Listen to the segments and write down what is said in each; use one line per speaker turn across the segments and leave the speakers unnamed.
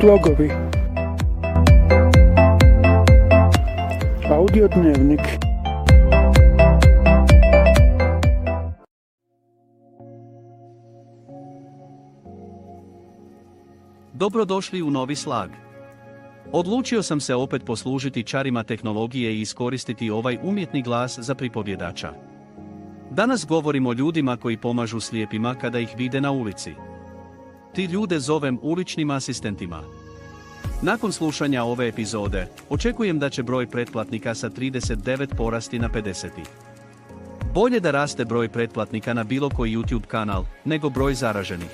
Slogovi Audio dnevnik
Dobrodošli u novi slag. Odlučio sam se opet poslužiti čarima tehnologije i iskoristiti ovaj umjetni glas za pripovjedača. Danas govorimo o ljudima koji pomažu slijepima kada ih vide na ulici. Ti ljude zovem uličnim asistentima. Nakon slušanja ove epizode, očekujem da će broj pretplatnika sa 39 porasti na 50. Bolje da raste broj pretplatnika na bilo koji YouTube kanal, nego broj zaraženih.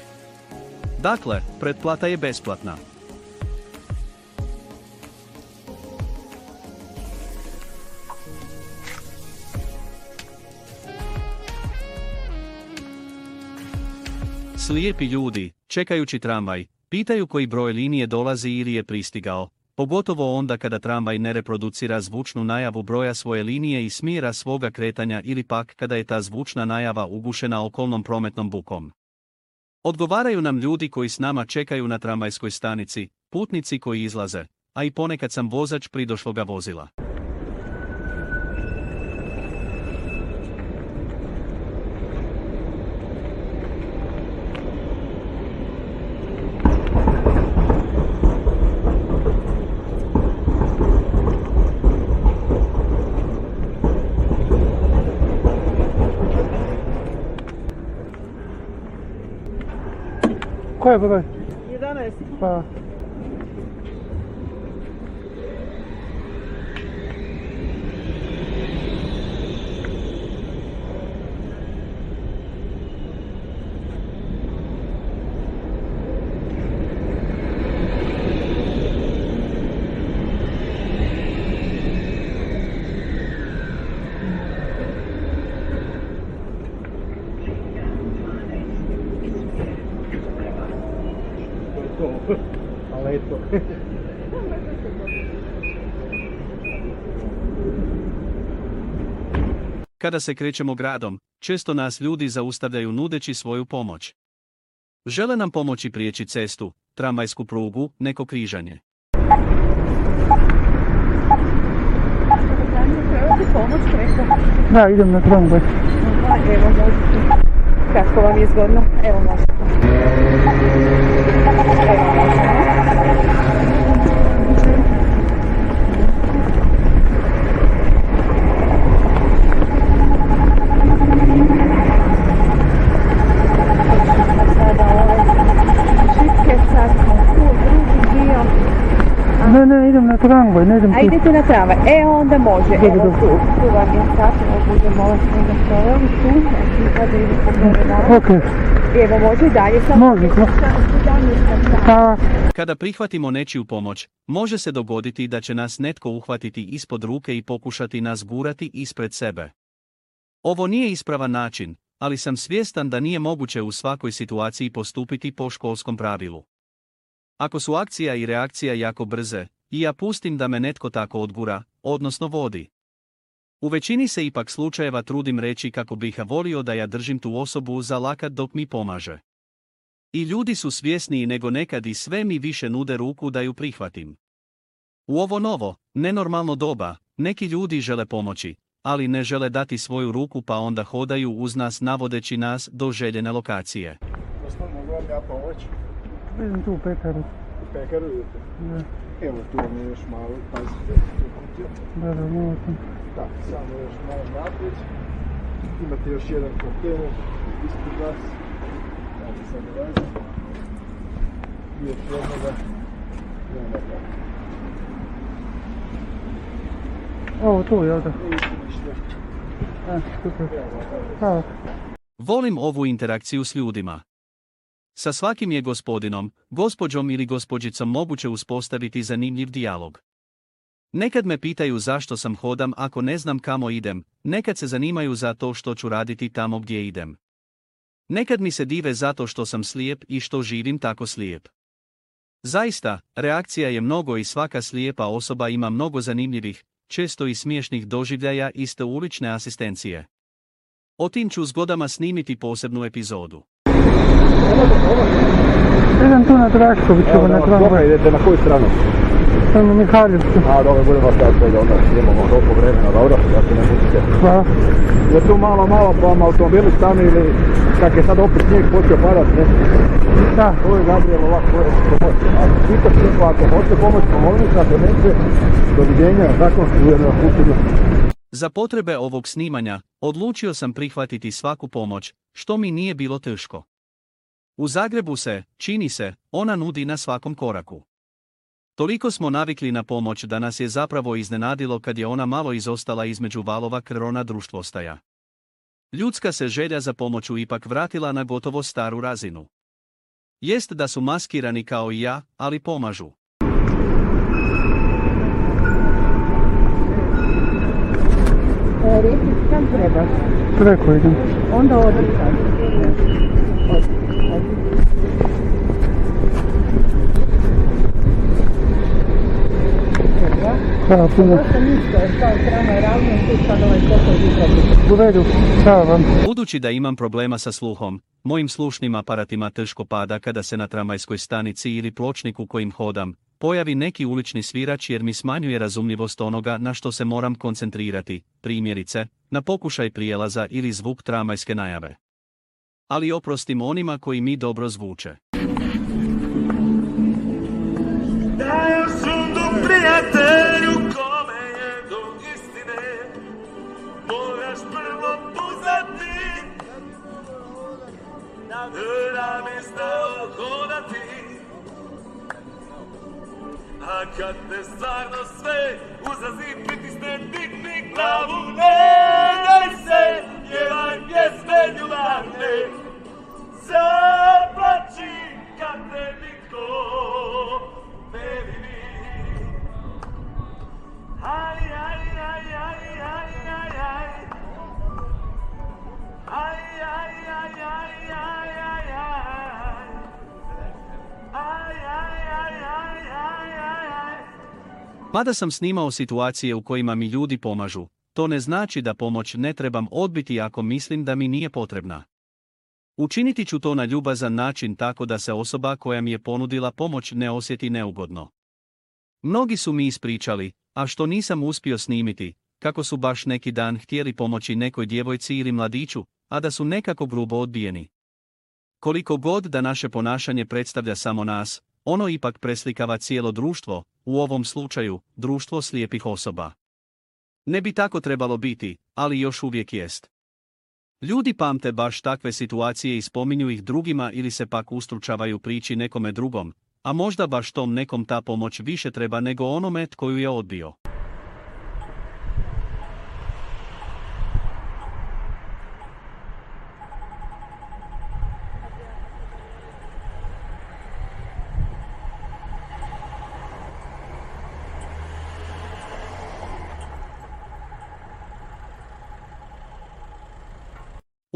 Dakle, pretplata je besplatna. Slijepi ljudi, čekajući tramvaj, pitaju koji broj linije dolazi ili je pristigao, pogotovo onda kada tramvaj ne reproducira zvučnu najavu broja svoje linije i smjera svoga kretanja ili pak kada je ta zvučna najava ugušena okolnom prometnom bukom. Odgovaraju nam ljudi koji s nama čekaju na tramvajskoj stanici, putnici koji izlaze, a i ponekad sam vozač pridošloga vozila.
Ko je broj?
11.
Pa,
Kada se krećemo gradom, često nas ljudi zaustavljaju nudeći svoju pomoć. Žele nam pomoći prijeći cestu, tramvajsku prugu, neko križanje.
Da, idem na tramvaj.
Evo možete. Kako vam je zgodno? Evo možete. Evo možete. Sada ovaj šipke, sad smo tu, drugi dio.
Ne, ne, idem na tramvaj, ne idem
A idete na tramvaj? E, onda može. Evo tu, tu vam je sad, evo budemo ovo snimati stolovi tu, gore malo.
Ok,
Evo može i dalje, samo
Može, pa,
Kada prihvatimo nečiju pomoć, može se dogoditi da će nas netko uhvatiti ispod ruke i pokušati nas gurati ispred sebe. Ovo nije ispravan način, ali sam svjestan da nije moguće u svakoj situaciji postupiti po školskom pravilu. Ako su akcija i reakcija jako brze, i ja pustim da me netko tako odgura, odnosno vodi. U većini se ipak slučajeva trudim reći kako bih volio da ja držim tu osobu za lakat dok mi pomaže. I ljudi su svjesniji nego nekad i sve mi više nude ruku da ju prihvatim. U ovo novo, nenormalno doba, neki ljudi žele pomoći, ali ne žele dati svoju ruku pa onda hodaju uz nas navodeći nas do željene lokacije.
Gospod, mogu vam ja pomoći?
idem tu u pekaru.
U pekaru idete?
Da,
Evo tu vam je još malo, tu kutiju.
da, da, malo sam.
Da, samo još malo naprijed. Imate još jedan kontejner ispred vas. Evo sad dolazi. I još jednoga. I onda tako.
Ovo tu, jel da?
Ništa.
E.
Volim ovu interakciju s ljudima. Sa svakim je gospodinom, gospođom ili gospođicom moguće uspostaviti zanimljiv dijalog. Nekad me pitaju zašto sam hodam ako ne znam kamo idem, nekad se zanimaju za to što ću raditi tamo gdje idem. Nekad mi se dive zato što sam slijep i što živim tako slijep. Zaista, reakcija je mnogo i svaka slijepa osoba ima mnogo zanimljivih, često i smiješnih doživljaja iste ulične asistencije. O tim ću zgodama snimiti posebnu epizodu.
Idem tu na Draškovićevo, na
Dobro,
tramvaj.
idete na koju stranu?
Prema Mihaljevcu.
A, dobro, budemo staviti da onda imamo toliko vremena, dobro, da se ne mutite.
Hvala.
Je tu malo, malo pa vam automobili stanu ili kak je sad opet snijeg počeo padat, ne?
Da,
Ovo je Gabriel ovako, ovo je pomoć. Ako pitaš neko, ako hoće pomoć, pomoći se, ako neće, doviđenja, tako, ujedno na putu.
Za potrebe ovog snimanja, odlučio sam prihvatiti svaku pomoć, što mi nije bilo teško. U Zagrebu se, čini se, ona nudi na svakom koraku. Toliko smo navikli na pomoć da nas je zapravo iznenadilo kad je ona malo izostala između valova krona društvostaja. Ljudska se želja za pomoću ipak vratila na gotovo staru razinu. Jest da su maskirani kao i ja, ali pomažu.
E, Riječit kam trebaš?
preko idem.
Onda odi kokol izradi.
U redu, hvala vam.
Budući da imam problema sa sluhom, mojim slušnim aparatima teško pada kada se na tramvajskoj stanici ili pločniku kojim hodam, pojavi neki ulični svirač jer mi smanjuje razumljivost onoga na što se moram koncentrirati, primjerice, na pokušaj prijelaza ili zvuk tramvajske najave. Ali oprostim onima koji mi dobro zvuče.
A kad te stvarno sve uzazi pritisne digni glavu
Mada sam snimao situacije u kojima mi ljudi pomažu, to ne znači da pomoć ne trebam odbiti ako mislim da mi nije potrebna. Učiniti ću to na ljubazan način tako da se osoba koja mi je ponudila pomoć ne osjeti neugodno. Mnogi su mi ispričali, a što nisam uspio snimiti, kako su baš neki dan htjeli pomoći nekoj djevojci ili mladiću, a da su nekako grubo odbijeni. Koliko god da naše ponašanje predstavlja samo nas, ono ipak preslikava cijelo društvo, u ovom slučaju, društvo slijepih osoba. Ne bi tako trebalo biti, ali još uvijek jest. Ljudi pamte baš takve situacije i spominju ih drugima ili se pak ustručavaju priči nekome drugom, a možda baš tom nekom ta pomoć više treba nego onome tko ju je odbio.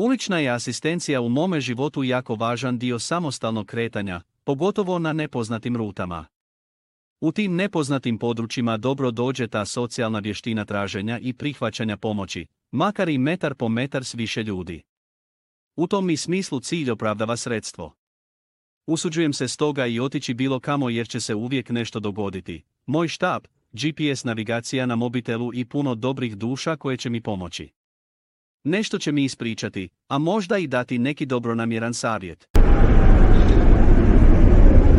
Ulična je asistencija u mome životu jako važan dio samostalnog kretanja, pogotovo na nepoznatim rutama. U tim nepoznatim područjima dobro dođe ta socijalna vještina traženja i prihvaćanja pomoći, makar i metar po metar s više ljudi. U tom mi smislu cilj opravdava sredstvo. Usuđujem se stoga i otići bilo kamo jer će se uvijek nešto dogoditi. Moj štab, GPS navigacija na mobitelu i puno dobrih duša koje će mi pomoći. Nešto će mi ispričati, a možda i dati neki dobronamjeran savjet.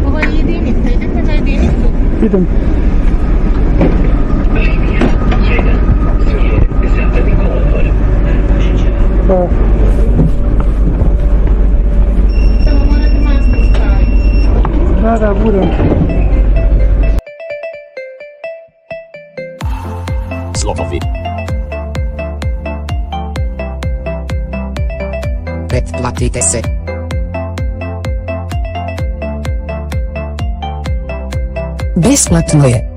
Ovo je jedinica, idete na jedinicu.
Idem. Hvala.
Samo morate masku staviti.
Da, da, budem.
Slovovi.
Pretplatite se. Besplatno je.